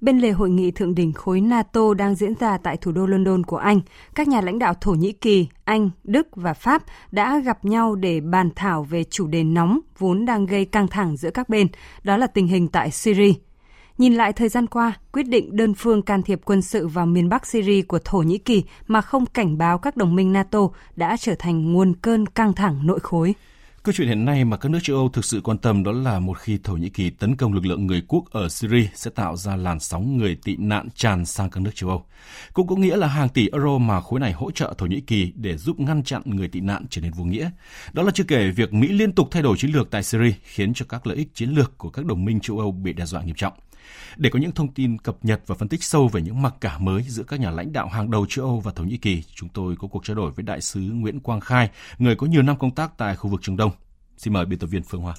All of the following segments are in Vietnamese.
bên lề hội nghị thượng đỉnh khối NATO đang diễn ra tại thủ đô London của Anh, các nhà lãnh đạo Thổ Nhĩ Kỳ, Anh, Đức và Pháp đã gặp nhau để bàn thảo về chủ đề nóng vốn đang gây căng thẳng giữa các bên, đó là tình hình tại Syria. Nhìn lại thời gian qua, quyết định đơn phương can thiệp quân sự vào miền Bắc Syria của Thổ Nhĩ Kỳ mà không cảnh báo các đồng minh NATO đã trở thành nguồn cơn căng thẳng nội khối. Câu chuyện hiện nay mà các nước châu Âu thực sự quan tâm đó là một khi Thổ Nhĩ Kỳ tấn công lực lượng người quốc ở Syria sẽ tạo ra làn sóng người tị nạn tràn sang các nước châu Âu. Cũng có nghĩa là hàng tỷ euro mà khối này hỗ trợ Thổ Nhĩ Kỳ để giúp ngăn chặn người tị nạn trở nên vô nghĩa. Đó là chưa kể việc Mỹ liên tục thay đổi chiến lược tại Syria khiến cho các lợi ích chiến lược của các đồng minh châu Âu bị đe dọa nghiêm trọng. Để có những thông tin cập nhật và phân tích sâu về những mặc cả mới giữa các nhà lãnh đạo hàng đầu châu Âu và Thổ Nhĩ Kỳ, chúng tôi có cuộc trao đổi với đại sứ Nguyễn Quang Khai, người có nhiều năm công tác tại khu vực Trung Đông. Xin mời biên tập viên Phương Hoa.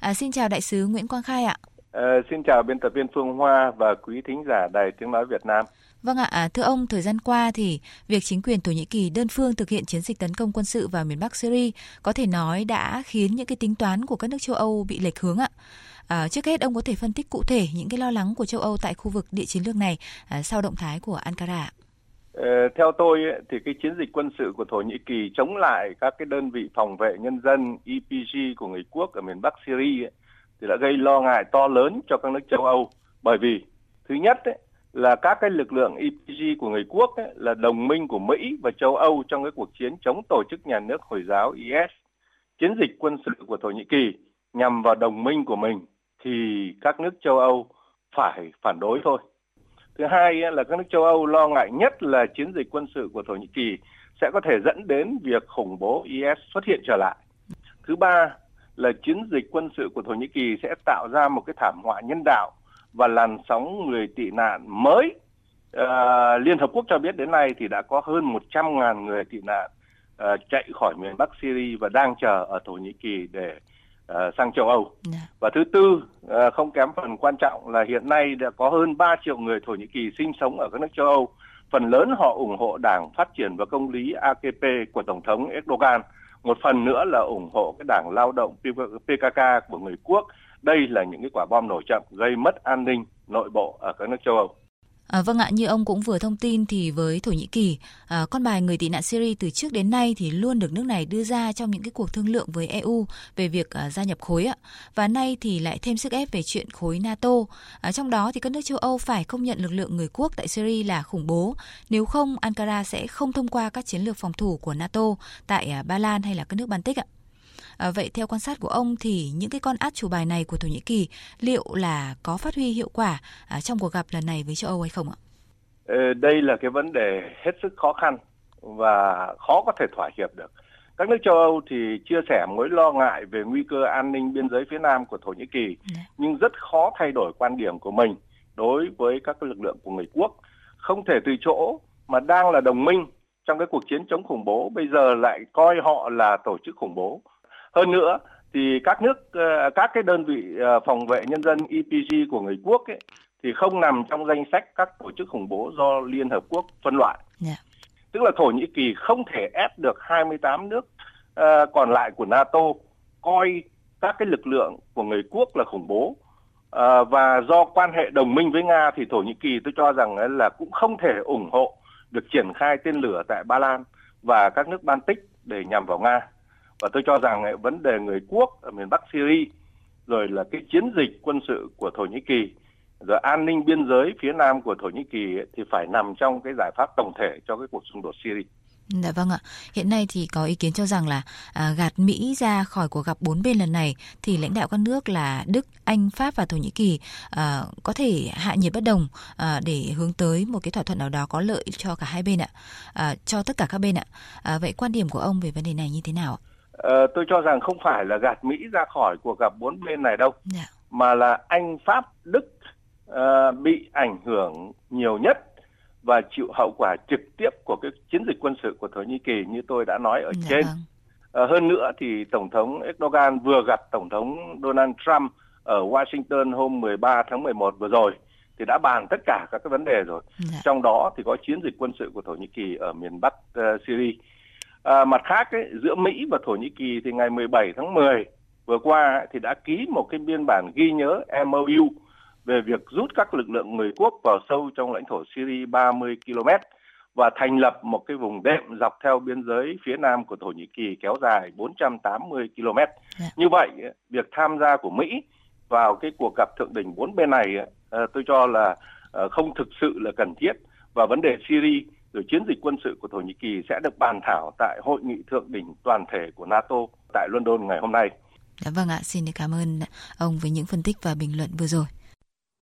À, xin chào đại sứ Nguyễn Quang Khai ạ. À, xin chào biên tập viên Phương Hoa và quý thính giả Đài Tiếng Nói Việt Nam. Vâng ạ, à, thưa ông, thời gian qua thì việc chính quyền Thổ Nhĩ Kỳ đơn phương thực hiện chiến dịch tấn công quân sự vào miền Bắc Syria có thể nói đã khiến những cái tính toán của các nước châu Âu bị lệch hướng ạ. À, trước hết ông có thể phân tích cụ thể những cái lo lắng của châu Âu tại khu vực địa chiến lược này à, sau động thái của Ankara. Ờ, theo tôi thì cái chiến dịch quân sự của Thổ Nhĩ Kỳ chống lại các cái đơn vị phòng vệ nhân dân EPG của người quốc ở miền Bắc Syria thì đã gây lo ngại to lớn cho các nước châu Âu bởi vì thứ nhất ấy, là các cái lực lượng EPG của người quốc ấy, là đồng minh của Mỹ và châu Âu trong cái cuộc chiến chống tổ chức nhà nước Hồi giáo IS. Chiến dịch quân sự của Thổ Nhĩ Kỳ nhằm vào đồng minh của mình thì các nước châu Âu phải phản đối thôi. Thứ hai là các nước châu Âu lo ngại nhất là chiến dịch quân sự của Thổ Nhĩ Kỳ sẽ có thể dẫn đến việc khủng bố IS xuất hiện trở lại. Thứ ba là chiến dịch quân sự của Thổ Nhĩ Kỳ sẽ tạo ra một cái thảm họa nhân đạo và làn sóng người tị nạn mới. À, Liên Hợp Quốc cho biết đến nay thì đã có hơn 100.000 người tị nạn à, chạy khỏi miền Bắc Syria và đang chờ ở Thổ Nhĩ Kỳ để uh, sang châu Âu. Dạ. Và thứ tư, uh, không kém phần quan trọng là hiện nay đã có hơn 3 triệu người Thổ Nhĩ Kỳ sinh sống ở các nước châu Âu. Phần lớn họ ủng hộ Đảng Phát triển và Công lý AKP của Tổng thống Erdogan. Một phần nữa là ủng hộ cái Đảng Lao động PKK của người quốc. Đây là những cái quả bom nổ chậm gây mất an ninh nội bộ ở các nước châu Âu. À, vâng ạ, như ông cũng vừa thông tin thì với Thổ Nhĩ Kỳ, à, con bài người tị nạn Syria từ trước đến nay thì luôn được nước này đưa ra trong những cái cuộc thương lượng với EU về việc à, gia nhập khối ạ. Và nay thì lại thêm sức ép về chuyện khối NATO. À, trong đó thì các nước châu Âu phải công nhận lực lượng người quốc tại Syria là khủng bố. Nếu không, Ankara sẽ không thông qua các chiến lược phòng thủ của NATO tại à, Ba Lan hay là các nước Baltic ạ. À, vậy theo quan sát của ông thì những cái con át chủ bài này của Thổ Nhĩ Kỳ liệu là có phát huy hiệu quả à, trong cuộc gặp lần này với châu Âu hay không ạ? Ờ, đây là cái vấn đề hết sức khó khăn và khó có thể thỏa hiệp được. Các nước châu Âu thì chia sẻ mối lo ngại về nguy cơ an ninh biên giới phía Nam của Thổ Nhĩ Kỳ, dạ. nhưng rất khó thay đổi quan điểm của mình đối với các lực lượng của người quốc. Không thể từ chỗ mà đang là đồng minh trong cái cuộc chiến chống khủng bố, bây giờ lại coi họ là tổ chức khủng bố hơn nữa thì các nước ờ, các cái đơn vị ờ, phòng vệ nhân dân EPG của người quốc ấy, thì không nằm trong danh sách các tổ chức khủng bố do Liên Hợp Quốc phân loại. Yeah. Dạ. Tức là Thổ Nhĩ Kỳ không thể ép được 28 nước uh, còn lại của NATO coi các cái lực lượng của người quốc là khủng bố. Uh, và do quan hệ đồng minh với Nga thì Thổ Nhĩ Kỳ tôi cho rằng là cũng không thể ủng hộ được triển khai tên lửa tại Ba Lan và các nước Baltic để nhằm vào Nga và tôi cho rằng vấn đề người quốc ở miền Bắc Syria rồi là cái chiến dịch quân sự của Thổ Nhĩ Kỳ rồi an ninh biên giới phía nam của Thổ Nhĩ Kỳ thì phải nằm trong cái giải pháp tổng thể cho cái cuộc xung đột Syria. Dạ vâng ạ. Hiện nay thì có ý kiến cho rằng là à, gạt Mỹ ra khỏi cuộc gặp bốn bên lần này thì lãnh đạo các nước là Đức, Anh, Pháp và Thổ Nhĩ Kỳ à, có thể hạ nhiệt bất đồng à, để hướng tới một cái thỏa thuận nào đó có lợi cho cả hai bên ạ, à, cho tất cả các bên ạ. À, vậy quan điểm của ông về vấn đề này như thế nào ạ? Ờ, tôi cho rằng không phải là gạt Mỹ ra khỏi cuộc gặp bốn bên này đâu, yeah. Dạ. mà là Anh, Pháp, Đức uh, bị ảnh hưởng nhiều nhất và chịu hậu quả trực tiếp của cái chiến dịch quân sự của Thổ Nhĩ Kỳ như tôi đã nói ở yeah, dạ trên. Vâng. hơn nữa thì Tổng thống Erdogan vừa gặp Tổng thống Donald Trump ở Washington hôm 13 tháng 11 vừa rồi thì đã bàn tất cả các cái vấn đề rồi. Dạ. Trong đó thì có chiến dịch quân sự của Thổ Nhĩ Kỳ ở miền Bắc uh, Syria. À, mặt khác ấy, giữa Mỹ và Thổ Nhĩ Kỳ thì ngày 17 tháng 10 vừa qua thì đã ký một cái biên bản ghi nhớ MOU về việc rút các lực lượng người quốc vào sâu trong lãnh thổ Syria 30 km và thành lập một cái vùng đệm dọc theo biên giới phía nam của Thổ Nhĩ Kỳ kéo dài 480 km. Yeah. Như vậy, việc tham gia của Mỹ vào cái cuộc gặp thượng đỉnh bốn bên này ờ, tôi cho là ờ, không thực sự là cần thiết và vấn đề Syria rồi chiến dịch quân sự của Thổ Nhĩ Kỳ sẽ được bàn thảo tại hội nghị thượng đỉnh toàn thể của NATO tại London ngày hôm nay. Dạ vâng ạ, xin cảm ơn ông với những phân tích và bình luận vừa rồi.